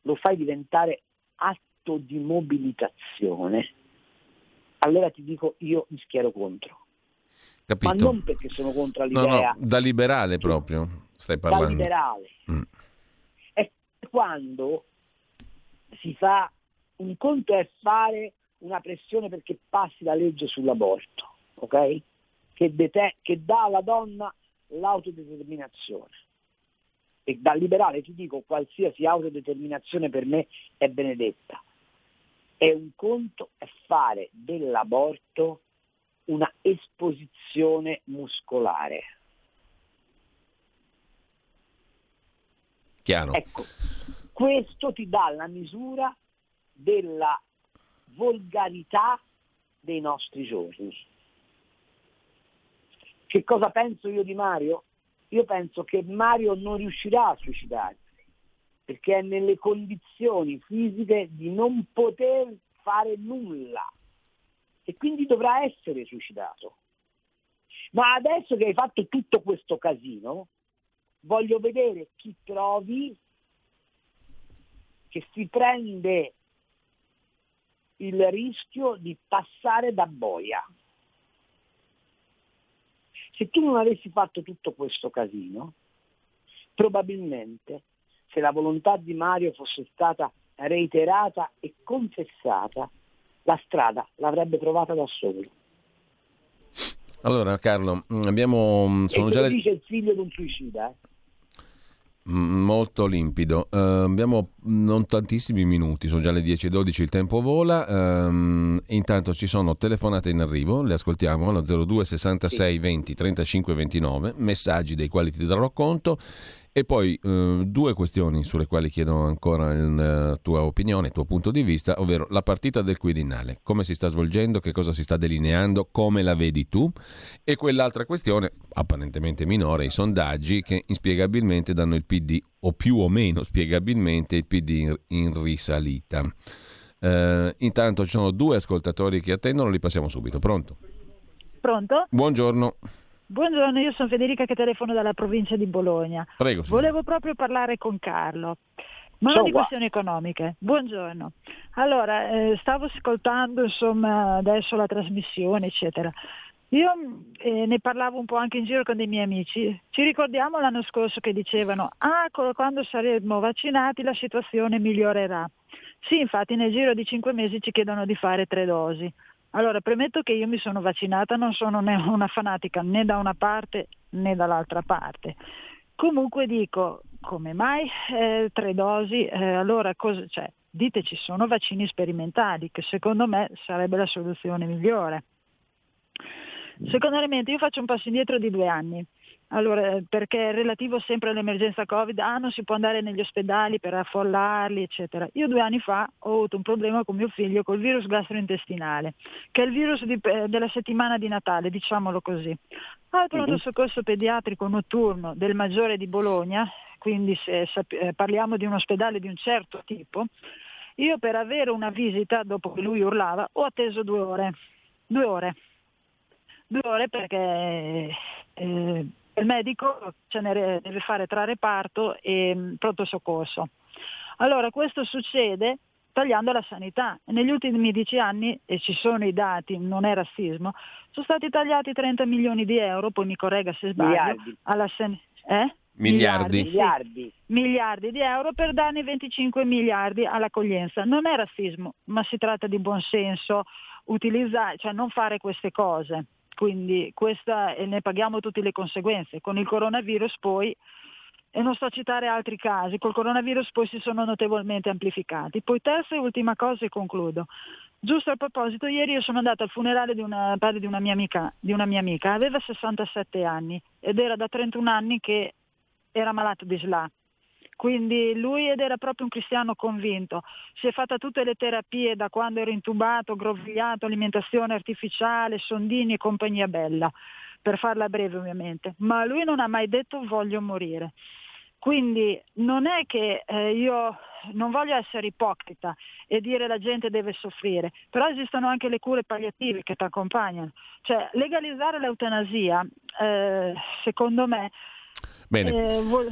Lo fai diventare atto di mobilitazione, allora ti dico io mi schiero contro. Capito. Ma non perché sono contro l'idea. No, no, da liberale proprio stai parlando. Da liberale. Mm. È quando si fa un conto è fare una pressione perché passi la legge sull'aborto, ok? Che, dete- che dà alla donna l'autodeterminazione. E da liberale ti dico, qualsiasi autodeterminazione per me è benedetta. E un conto è fare dell'aborto una esposizione muscolare. Chiaro. Ecco, questo ti dà la misura della volgarità dei nostri giorni. Che cosa penso io di Mario? io penso che Mario non riuscirà a suicidarsi perché è nelle condizioni fisiche di non poter fare nulla e quindi dovrà essere suicidato. Ma adesso che hai fatto tutto questo casino, voglio vedere chi trovi che si prende il rischio di passare da boia. Se tu non avessi fatto tutto questo casino, probabilmente se la volontà di Mario fosse stata reiterata e confessata, la strada l'avrebbe trovata da solo. Allora Carlo, abbiamo... Mm, sono e già dice il figlio di un suicida. Eh? Molto limpido. Uh, abbiamo non tantissimi minuti, sono già le 10.12, il tempo vola. Um, intanto ci sono telefonate in arrivo, le ascoltiamo allo 02 66 20 35 29, messaggi dei quali ti darò conto e poi eh, due questioni sulle quali chiedo ancora la eh, tua opinione, il tuo punto di vista, ovvero la partita del Quirinale, come si sta svolgendo, che cosa si sta delineando, come la vedi tu, e quell'altra questione, apparentemente minore, i sondaggi che inspiegabilmente danno il PD, o più o meno spiegabilmente, il PD in, in risalita. Eh, intanto ci sono due ascoltatori che attendono, li passiamo subito. Pronto? Pronto? Buongiorno. Buongiorno, io sono Federica che telefono dalla provincia di Bologna. Prego. Signora. Volevo proprio parlare con Carlo. Ma non di questioni economiche. Buongiorno. Allora, eh, stavo ascoltando insomma adesso la trasmissione, eccetera. Io eh, ne parlavo un po' anche in giro con dei miei amici. Ci ricordiamo l'anno scorso che dicevano, ah, quando saremo vaccinati la situazione migliorerà. Sì, infatti nel giro di cinque mesi ci chiedono di fare tre dosi. Allora, premetto che io mi sono vaccinata, non sono una fanatica né da una parte né dall'altra parte. Comunque dico, come mai eh, tre dosi? Eh, allora, cosa, cioè, diteci, sono vaccini sperimentali, che secondo me sarebbe la soluzione migliore. Secondariamente, io faccio un passo indietro di due anni. Allora, perché è relativo sempre all'emergenza Covid, ah non si può andare negli ospedali per affollarli, eccetera. Io due anni fa ho avuto un problema con mio figlio col virus gastrointestinale, che è il virus di, eh, della settimana di Natale, diciamolo così. Al pronto uh-huh. soccorso pediatrico notturno del Maggiore di Bologna, quindi se eh, parliamo di un ospedale di un certo tipo, io per avere una visita, dopo che lui urlava, ho atteso due ore. Due ore. Due ore perché... Eh, il medico ce ne deve fare tra reparto e mm, pronto soccorso. Allora questo succede tagliando la sanità. Negli ultimi dieci anni, e ci sono i dati, non è razzismo, sono stati tagliati 30 milioni di euro, poi mi corregga se sbaglio, miliardi. alla san- eh? Miliardi. Miliardi. Sì. miliardi. di euro per darne 25 miliardi all'accoglienza. Non è razzismo, ma si tratta di buonsenso, utilizzare, cioè non fare queste cose. Quindi questa, e ne paghiamo tutte le conseguenze. Con il coronavirus poi, e non sto a citare altri casi, col coronavirus poi si sono notevolmente amplificati. Poi terza e ultima cosa e concludo. Giusto a proposito, ieri io sono andata al funerale di una, padre di una, mia amica, di una mia amica, aveva 67 anni ed era da 31 anni che era malato di SLA. Quindi lui ed era proprio un cristiano convinto, si è fatta tutte le terapie da quando era intubato, grovigliato, alimentazione artificiale, sondini e compagnia bella, per farla breve ovviamente, ma lui non ha mai detto voglio morire. Quindi non è che eh, io non voglio essere ipocrita e dire la gente deve soffrire, però esistono anche le cure palliative che ti accompagnano. Cioè legalizzare l'eutanasia, eh, secondo me, Bene. Eh, vuol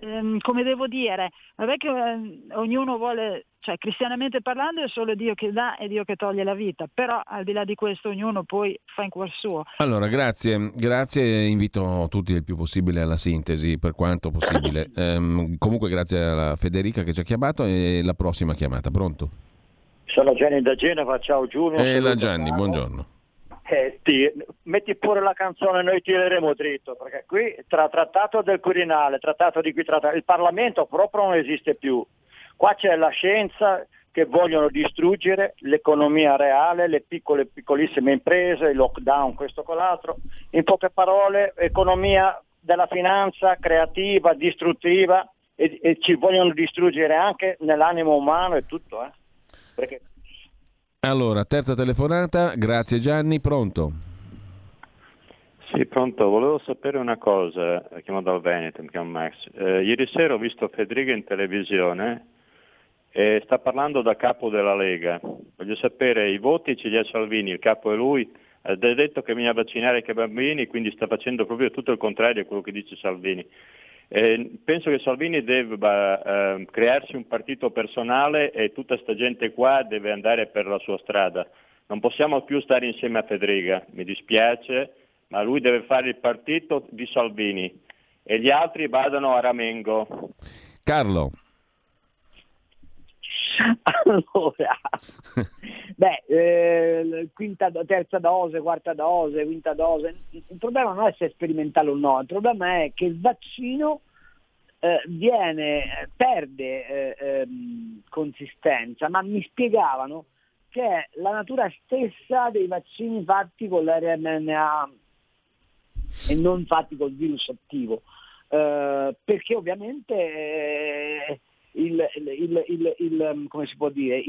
ehm, come devo dire, non è che eh, ognuno vuole, cioè cristianamente parlando è solo Dio che dà e Dio che toglie la vita, però al di là di questo ognuno poi fa in cuor suo. Allora, grazie, grazie, invito tutti il più possibile alla sintesi per quanto possibile. ehm, comunque grazie alla Federica che ci ha chiamato e la prossima chiamata, pronto? Sono Gianni da Genova, ciao Giulio. E la Gianni, buongiorno eh, ti, metti pure la canzone noi tireremo dritto, perché qui tra trattato del Quirinale, trattato di qui trattato, il Parlamento proprio non esiste più. Qua c'è la scienza che vogliono distruggere l'economia reale, le piccole piccolissime imprese, il lockdown, questo con l'altro. In poche parole, economia della finanza creativa, distruttiva e, e ci vogliono distruggere anche nell'animo umano e tutto. Eh? Perché allora, terza telefonata, grazie Gianni, pronto? Sì, pronto, volevo sapere una cosa, chiamo dal Veneto, mi chiamo Max. Eh, ieri sera ho visto Federica in televisione e sta parlando da capo della Lega. Voglio sapere i voti ce li ha Salvini, il capo è lui, ha detto che bisogna vaccinare anche i bambini, quindi sta facendo proprio tutto il contrario di quello che dice Salvini. Eh, penso che Salvini debba eh, crearsi un partito personale e tutta questa gente qua deve andare per la sua strada. Non possiamo più stare insieme a Federica, mi dispiace, ma lui deve fare il partito di Salvini e gli altri vadano a Ramengo. Carlo. Allora, beh, eh, quinta, terza dose, quarta dose, quinta dose, il problema non è se è sperimentale o no, il problema è che il vaccino eh, viene, perde eh, ehm, consistenza, ma mi spiegavano che è la natura stessa dei vaccini fatti con l'RNA e non fatti col virus attivo, eh, perché ovviamente eh, il, il, il, il, come si può dire,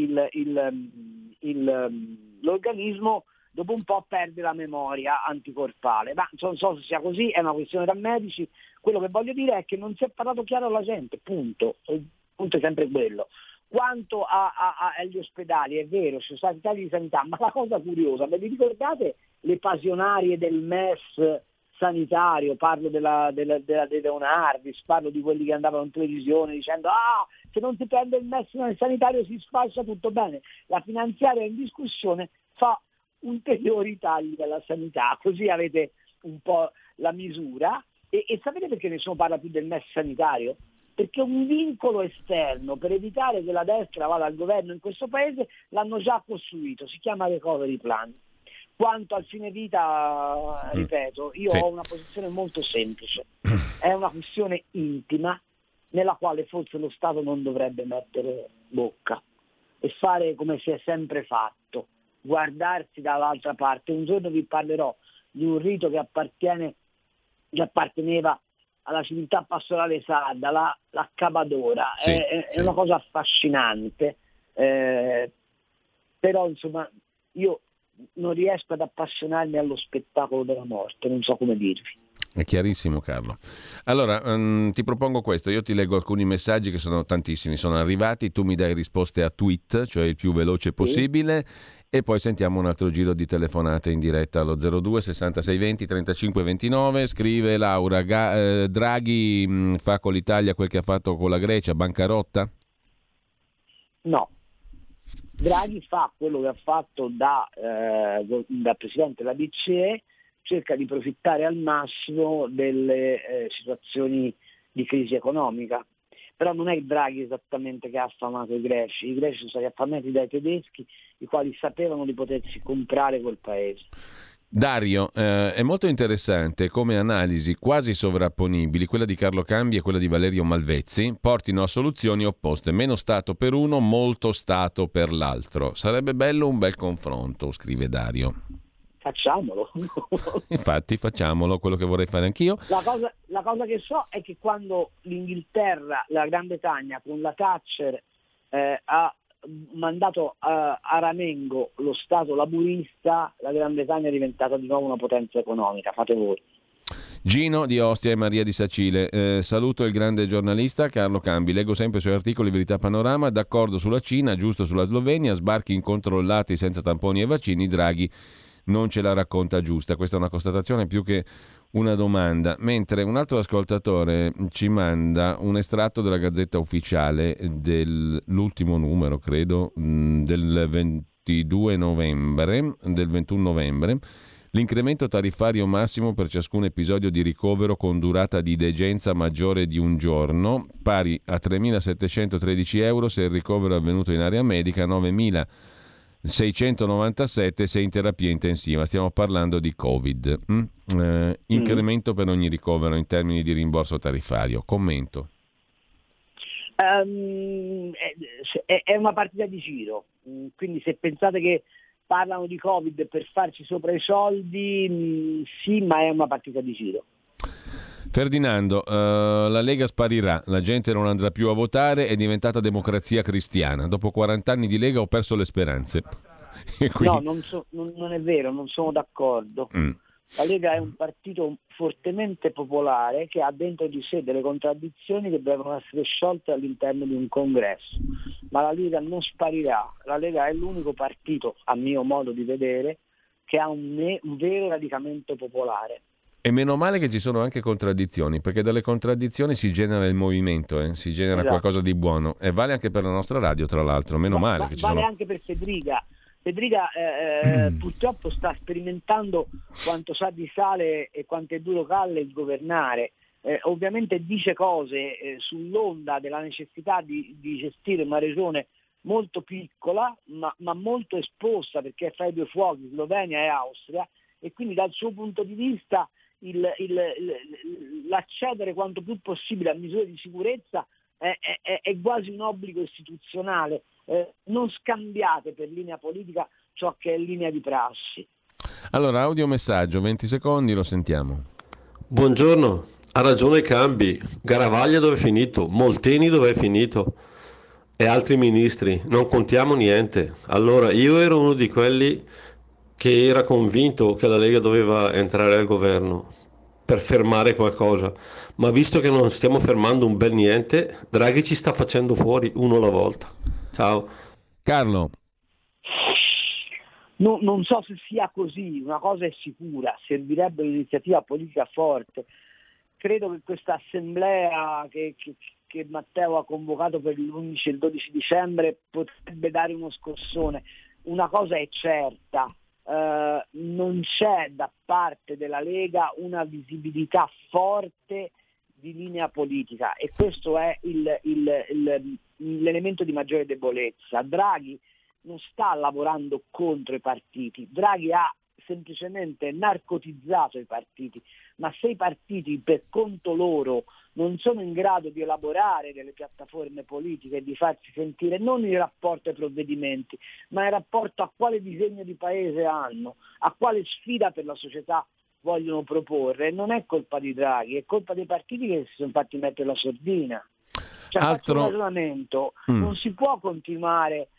l'organismo dopo un po' perde la memoria anticorpale. Ma non so se sia così, è una questione da medici. Quello che voglio dire è che non si è parlato chiaro alla gente, punto. Il punto è sempre quello. Quanto a, a, agli ospedali, è vero, ci sono stati tagli di sanità, ma la cosa curiosa, ve vi ricordate le passionarie del MES sanitario, parlo della, della, della De Leonardis, parlo di quelli che andavano in televisione dicendo ah, se non si prende il MES nel sanitario si sfascia tutto bene. La finanziaria in discussione fa ulteriori tagli alla sanità, così avete un po' la misura. E, e sapete perché nessuno parla più del MES sanitario? Perché un vincolo esterno per evitare che la destra vada al governo in questo paese l'hanno già costruito, si chiama recovery plan quanto al fine vita, mm. ripeto, io sì. ho una posizione molto semplice. È una questione intima nella quale forse lo Stato non dovrebbe mettere bocca e fare come si è sempre fatto, guardarsi dall'altra parte. Un giorno vi parlerò di un rito che, appartiene, che apparteneva alla civiltà pastorale sarda, la, la Cabadora. Sì, è, sì. è, una cosa affascinante, eh, però insomma io non riesco ad appassionarmi allo spettacolo della morte, non so come dirvi. È chiarissimo Carlo. Allora, um, ti propongo questo, io ti leggo alcuni messaggi che sono tantissimi, sono arrivati, tu mi dai risposte a tweet, cioè il più veloce possibile, sì. e poi sentiamo un altro giro di telefonate in diretta allo 02 66 20 35 29, scrive Laura, Ga- eh, Draghi mh, fa con l'Italia quel che ha fatto con la Grecia, bancarotta? No, Draghi fa quello che ha fatto da, eh, da Presidente della BCE, cerca di profittare al massimo delle eh, situazioni di crisi economica. Però non è Draghi esattamente che ha affamato i greci, i greci sono stati affamati dai tedeschi, i quali sapevano di potersi comprare quel paese. Dario, eh, è molto interessante come analisi quasi sovrapponibili, quella di Carlo Cambi e quella di Valerio Malvezzi, portino a soluzioni opposte, meno Stato per uno, molto Stato per l'altro. Sarebbe bello un bel confronto, scrive Dario. Facciamolo. Infatti facciamolo, quello che vorrei fare anch'io. La cosa, la cosa che so è che quando l'Inghilterra, la Gran Bretagna con la Thatcher eh, ha mandato a, a, Ramengo lo Stato laburista, la Gran Bretagna è diventata di nuovo una potenza economica, fate voi. Gino di Ostia e Maria di Sacile. Eh, saluto il grande giornalista Carlo Cambi. Leggo sempre i suoi articoli Verità Panorama. D'accordo sulla Cina, giusto sulla Slovenia, sbarchi incontrollati senza tamponi e vaccini. Draghi non ce la racconta giusta. Questa è una constatazione più che una domanda, mentre un altro ascoltatore ci manda un estratto della Gazzetta Ufficiale dell'ultimo numero, credo, mm, del 22 novembre, del 21 novembre. L'incremento tariffario massimo per ciascun episodio di ricovero con durata di degenza maggiore di un giorno, pari a 3.713 euro se il ricovero è avvenuto in area medica, 9.000 697 se in terapia intensiva, stiamo parlando di Covid. Mm? Eh, incremento mm. per ogni ricovero in termini di rimborso tariffario. Commento. Um, è, è, una partita di giro, mm, quindi se pensate che parlano di Covid per farci sopra i soldi, mm, sì, ma è una partita di giro. Ferdinando, uh, la Lega sparirà, la gente non andrà più a votare, è diventata democrazia cristiana. Dopo 40 anni di Lega ho perso le speranze. quindi... No, non, so, non, non, è vero, non sono d'accordo. Mm. La Lega è un partito fortemente popolare che ha dentro di sé delle contraddizioni che devono essere sciolte all'interno di un congresso, ma la Lega non sparirà. La Lega è l'unico partito, a mio modo di vedere, che ha un, ne- un vero radicamento popolare. E meno male che ci sono anche contraddizioni, perché dalle contraddizioni si genera il movimento, eh? si genera esatto. qualcosa di buono. E vale anche per la nostra radio, tra l'altro, meno va, male va, che ci vale sono... anche per Federica. Federica eh, mm. purtroppo sta sperimentando quanto sa di sale e quanto è duro calle il governare. Eh, ovviamente dice cose eh, sull'onda della necessità di, di, gestire una regione molto piccola ma, ma, molto esposta perché è fra i due fuochi, Slovenia e Austria, e quindi dal suo punto di vista il, il, l'accedere quanto più possibile a misure di sicurezza è, è, è quasi un obbligo istituzionale eh, non scambiate per linea politica ciò che è linea di prassi. Allora, audiomessaggio, 20 secondi, lo sentiamo. Buongiorno, ha ragione Cambi, Garavaglia dove è finito, Molteni dove è finito e altri ministri, non contiamo niente. Allora, io ero uno di quelli che era convinto che la Lega doveva entrare al governo per fermare qualcosa, ma visto che non stiamo fermando un bel niente, Draghi ci sta facendo fuori uno alla volta. Ciao. Carlo. No, non so se sia così, una cosa è sicura, servirebbe un'iniziativa politica forte. Credo che questa assemblea che, che, che Matteo ha convocato per l'11 e il 12 dicembre potrebbe dare uno scossone. Una cosa è certa, eh, non c'è da parte della Lega una visibilità forte di linea politica e questo è il, il, il, l'elemento di maggiore debolezza. Draghi non sta lavorando contro i partiti, Draghi ha semplicemente narcotizzato i partiti, ma se i partiti per conto loro non sono in grado di elaborare delle piattaforme politiche e di farsi sentire non in rapporto ai provvedimenti, ma in rapporto a quale disegno di paese hanno, a quale sfida per la società vogliono proporre, non è colpa di Draghi, è colpa dei partiti che si sono fatti mettere la sordina. Cioè, Altro... un ragionamento, mm. non si può continuare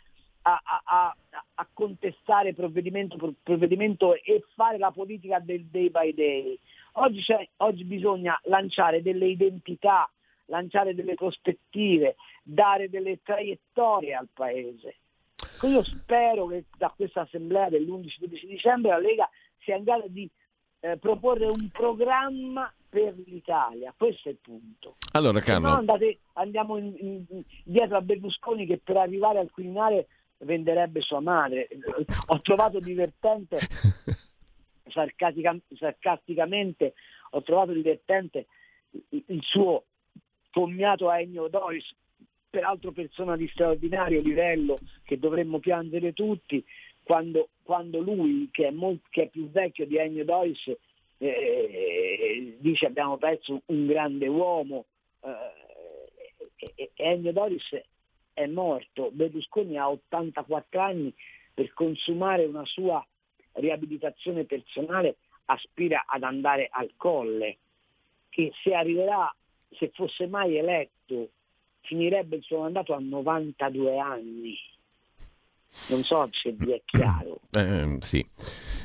a, a, a contestare provvedimento provvedimento e fare la politica del day by day. Oggi, oggi bisogna lanciare delle identità, lanciare delle prospettive, dare delle traiettorie al Paese. Io spero che da questa assemblea dell'11-12 dicembre la Lega sia in grado di eh, proporre un programma per l'Italia, questo è il punto. Allora, Carlo... No andate, andiamo in, in, dietro a Berlusconi che per arrivare al Quirinale venderebbe sua madre. Ho trovato divertente, sarcastica, sarcasticamente, ho trovato divertente il suo commiato a Ennio Doris, peraltro persona di straordinario livello che dovremmo piangere tutti, quando, quando lui, che è, molto, che è, più vecchio di Ennio Doris, eh, dice abbiamo perso un grande uomo, eh, Ennio Doris è morto, Berlusconi ha 84 anni, per consumare una sua riabilitazione personale aspira ad andare al colle, che se arriverà, se fosse mai eletto, finirebbe il suo mandato a 92 anni. Non so se vi è chiaro. Eh, sì.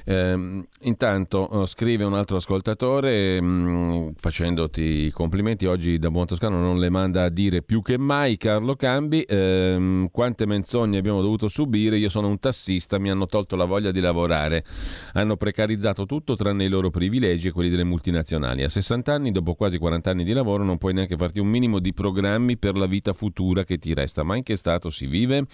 Eh, intanto scrive un altro ascoltatore mh, mm, facendoti i complimenti oggi da Buon Toscano non le manda a dire più che mai Carlo Cambi eh, quante menzogne abbiamo dovuto subire io sono un tassista mi hanno tolto la voglia di lavorare hanno precarizzato tutto tranne i loro privilegi e quelli delle multinazionali a 60 anni dopo quasi 40 anni di lavoro non puoi neanche farti un minimo di programmi per la vita futura che ti resta ma in che stato si vive?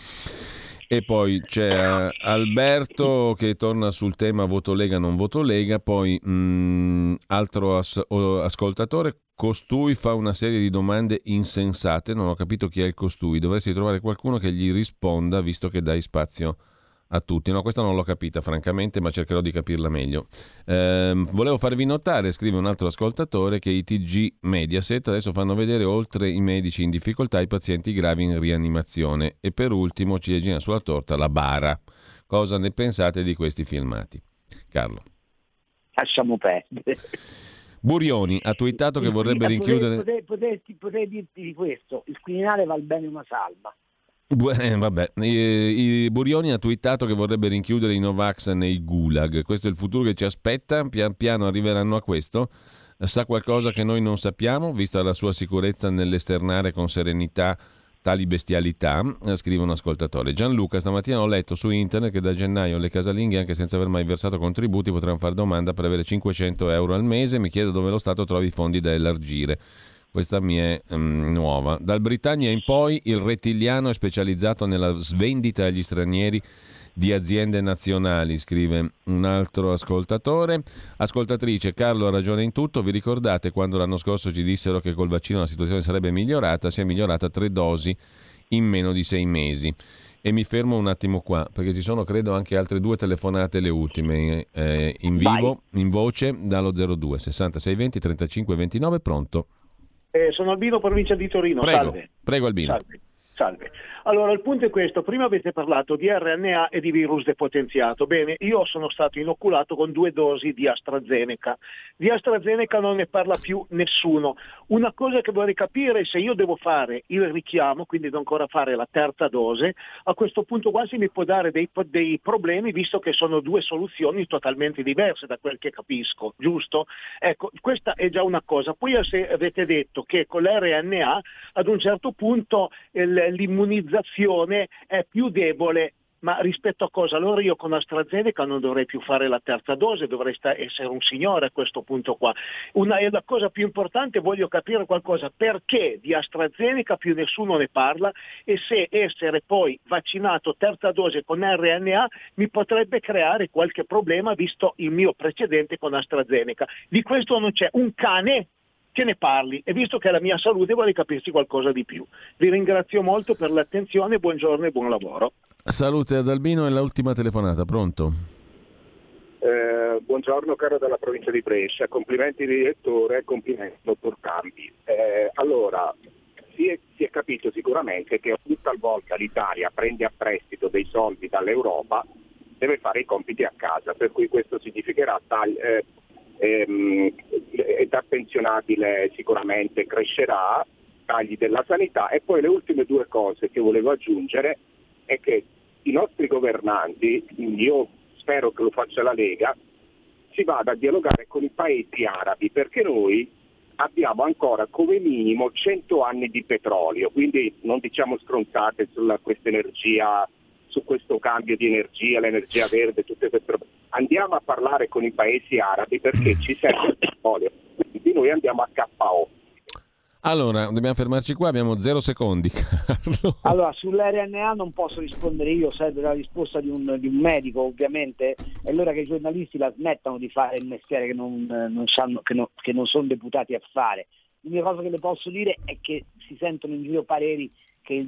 E poi c'è eh, Alberto che torna sul tema voto Lega, non voto Lega, poi mh, mm, altro as- ascoltatore, costui fa una serie di domande insensate, non ho capito chi è il costui, dovresti trovare qualcuno che gli risponda visto che dai spazio a tutti. No, questa non l'ho capita francamente, ma cercherò di capirla meglio. Eh, volevo farvi notare, scrive un altro ascoltatore, che i TG Mediaset adesso fanno vedere oltre i medici in difficoltà i pazienti gravi in rianimazione. E per ultimo, ciliegina sulla torta, la bara. Cosa ne pensate di questi filmati? Carlo. Lasciamo perdere. Burioni ha twittato che vorrebbe rinchiudere... Potrei, potrei, potrei, dirti di questo, il Quirinale val bene una salva Eh, vabbè, I, Burioni ha twittato che vorrebbe rinchiudere i Novax nei gulag. Questo è il futuro che ci aspetta. Pian piano arriveranno a questo. Sa qualcosa che noi non sappiamo, vista la sua sicurezza nell'esternare con serenità tali bestialità, eh, scrive un ascoltatore. Gianluca, stamattina ho letto su internet che da gennaio le casalinghe, anche senza aver mai versato contributi, potranno fare domanda per avere 500 euro al mese. Mi chiedo dove lo Stato trovi i fondi da elargire. Questa mi è um, nuova. Dal Britannia in poi il rettiliano è specializzato nella svendita agli stranieri di aziende nazionali, scrive un altro ascoltatore. Ascoltatrice, Carlo ha ragione in tutto. Vi ricordate quando l'anno scorso ci dissero che col vaccino la situazione sarebbe migliorata? Si è migliorata tre dosi in meno di sei mesi. E mi fermo un attimo qua, perché ci sono credo anche altre due telefonate, le ultime, eh, in vivo, Vai. in voce, dallo 02 66 20 35 29, pronto? Eh, sono Albino, provincia di Torino. Prego, Salve. prego Albino. Salve. Salve. Allora, il punto è questo. Prima avete parlato di RNA e di virus depotenziato. Bene, io sono stato inoculato con due dosi di AstraZeneca. Di AstraZeneca non ne parla più nessuno. Una cosa che vorrei capire è se io devo fare il richiamo, quindi devo ancora fare la terza dose, a questo punto quasi mi può dare dei, dei problemi, visto che sono due soluzioni totalmente diverse da quel che capisco, giusto? Ecco, questa è già una cosa. Poi avete detto che con l'RNA ad un certo punto il, l'immunizzazione è più debole ma rispetto a cosa? Allora io con AstraZeneca non dovrei più fare la terza dose, dovrei essere un signore a questo punto qua. Una, la cosa più importante, voglio capire qualcosa, perché di AstraZeneca più nessuno ne parla e se essere poi vaccinato terza dose con RNA mi potrebbe creare qualche problema visto il mio precedente con AstraZeneca. Di questo non c'è un cane che ne parli e visto che è la mia salute vorrei capirci qualcosa di più. Vi ringrazio molto per l'attenzione, buongiorno e buon lavoro. Salute ad Albino e l'ultima telefonata, pronto? Eh, buongiorno caro dalla provincia di Brescia, complimenti direttore, complimenti dottor Cambi. Eh, allora, si è, si è, capito sicuramente che ogni talvolta l'Italia prende a prestito dei soldi dall'Europa, deve fare i compiti a casa, per cui questo significherà tagli, eh, ehm, età pensionabile sicuramente crescerà, tagli della sanità. E poi le ultime due cose che volevo aggiungere è che i nostri governanti, io spero che lo faccia la Lega, si vada a dialogare con i paesi arabi perché noi abbiamo ancora come minimo 100 anni di petrolio, quindi non diciamo stronzate su questa energia su questo cambio di energia, l'energia verde, tutte queste robe. Andiamo a parlare con i paesi arabi perché ci serve il petrolio, quindi noi andiamo a KO. Allora, dobbiamo fermarci qua, abbiamo zero secondi. Carlo. Allora, sull'RNA non posso rispondere io, serve la risposta di un, di un medico ovviamente, è l'ora che i giornalisti la smettano di fare il mestiere che non, non, sanno, che, no, che non sono deputati a fare. L'unica cosa che le posso dire è che si sentono in giro pareri che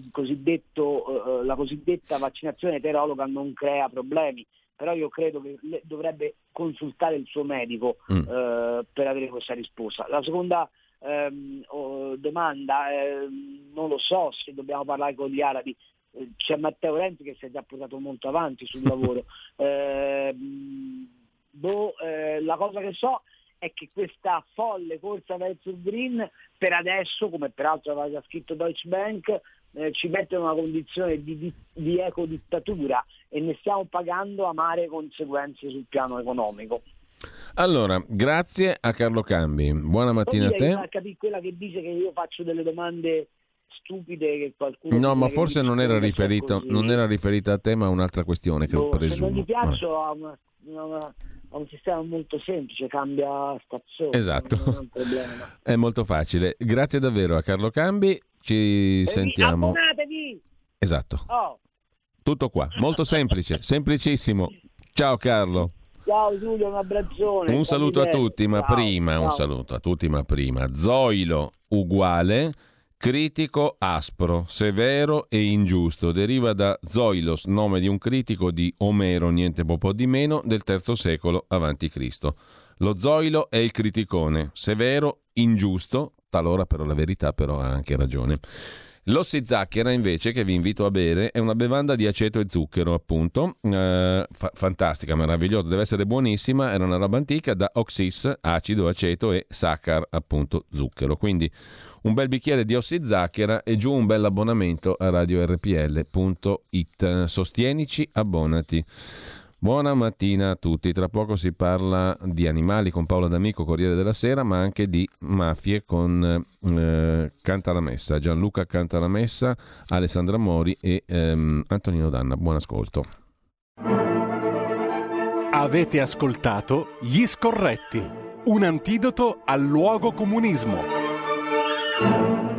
uh, la cosiddetta vaccinazione eterologa non crea problemi, però io credo che dovrebbe consultare il suo medico mm. uh, per avere questa risposta. La seconda um, oh, domanda, eh, non lo so se dobbiamo parlare con gli arabi, eh, c'è Matteo Renzi che si è già portato molto avanti sul lavoro. eh, boh, eh, la cosa che so è che questa folle corsa verso il green per adesso, come peraltro aveva già scritto Deutsche Bank, eh, ci mette in una condizione di, di, di ecodittatura e ne stiamo pagando amare conseguenze sul piano economico. Allora, grazie a Carlo Cambi. Buona mattina a te. Capì quella che dice che io faccio delle domande stupide che qualcuno... No, ma forse non era, riferito, non era riferita a te, ma a un'altra questione che no, ho preso. Se non gli piaccio ha, una, una, ha un sistema molto semplice, cambia stazione. Esatto. È, è molto facile. Grazie davvero a Carlo Cambi. Ci e sentiamo. Abbonatevi! Esatto. Oh. Tutto qua, molto semplice, semplicissimo. Ciao Carlo. Ciao Giulio, un abbraccione. Un saluto a tutti, ma ciao, prima, ciao. un saluto a tutti, ma prima. Zoilo uguale, critico aspro, severo e ingiusto. Deriva da Zoilos, nome di un critico di Omero, niente po' di meno, del III secolo a.C. Lo Zoilo è il criticone, severo, ingiusto, talora però la verità però ha anche ragione. L'ossi zacchera invece che vi invito a bere è una bevanda di aceto e zucchero appunto, eh, fa- fantastica, meravigliosa, deve essere buonissima, era una roba antica da oxis, acido, aceto e saccar appunto zucchero. Quindi un bel bicchiere di ossi zacchera e giù un bel abbonamento a radiorpl.it. Sostienici, abbonati. Buona mattina a tutti. Tra poco si parla di animali con Paolo D'Amico, Corriere della Sera, ma anche di mafie con eh, Cantalamessa, Gianluca Cantalamessa, Alessandra Mori e ehm, Antonino Danna. Buon ascolto. Avete ascoltato Gli Scorretti, un antidoto al luogo comunismo. Thank you.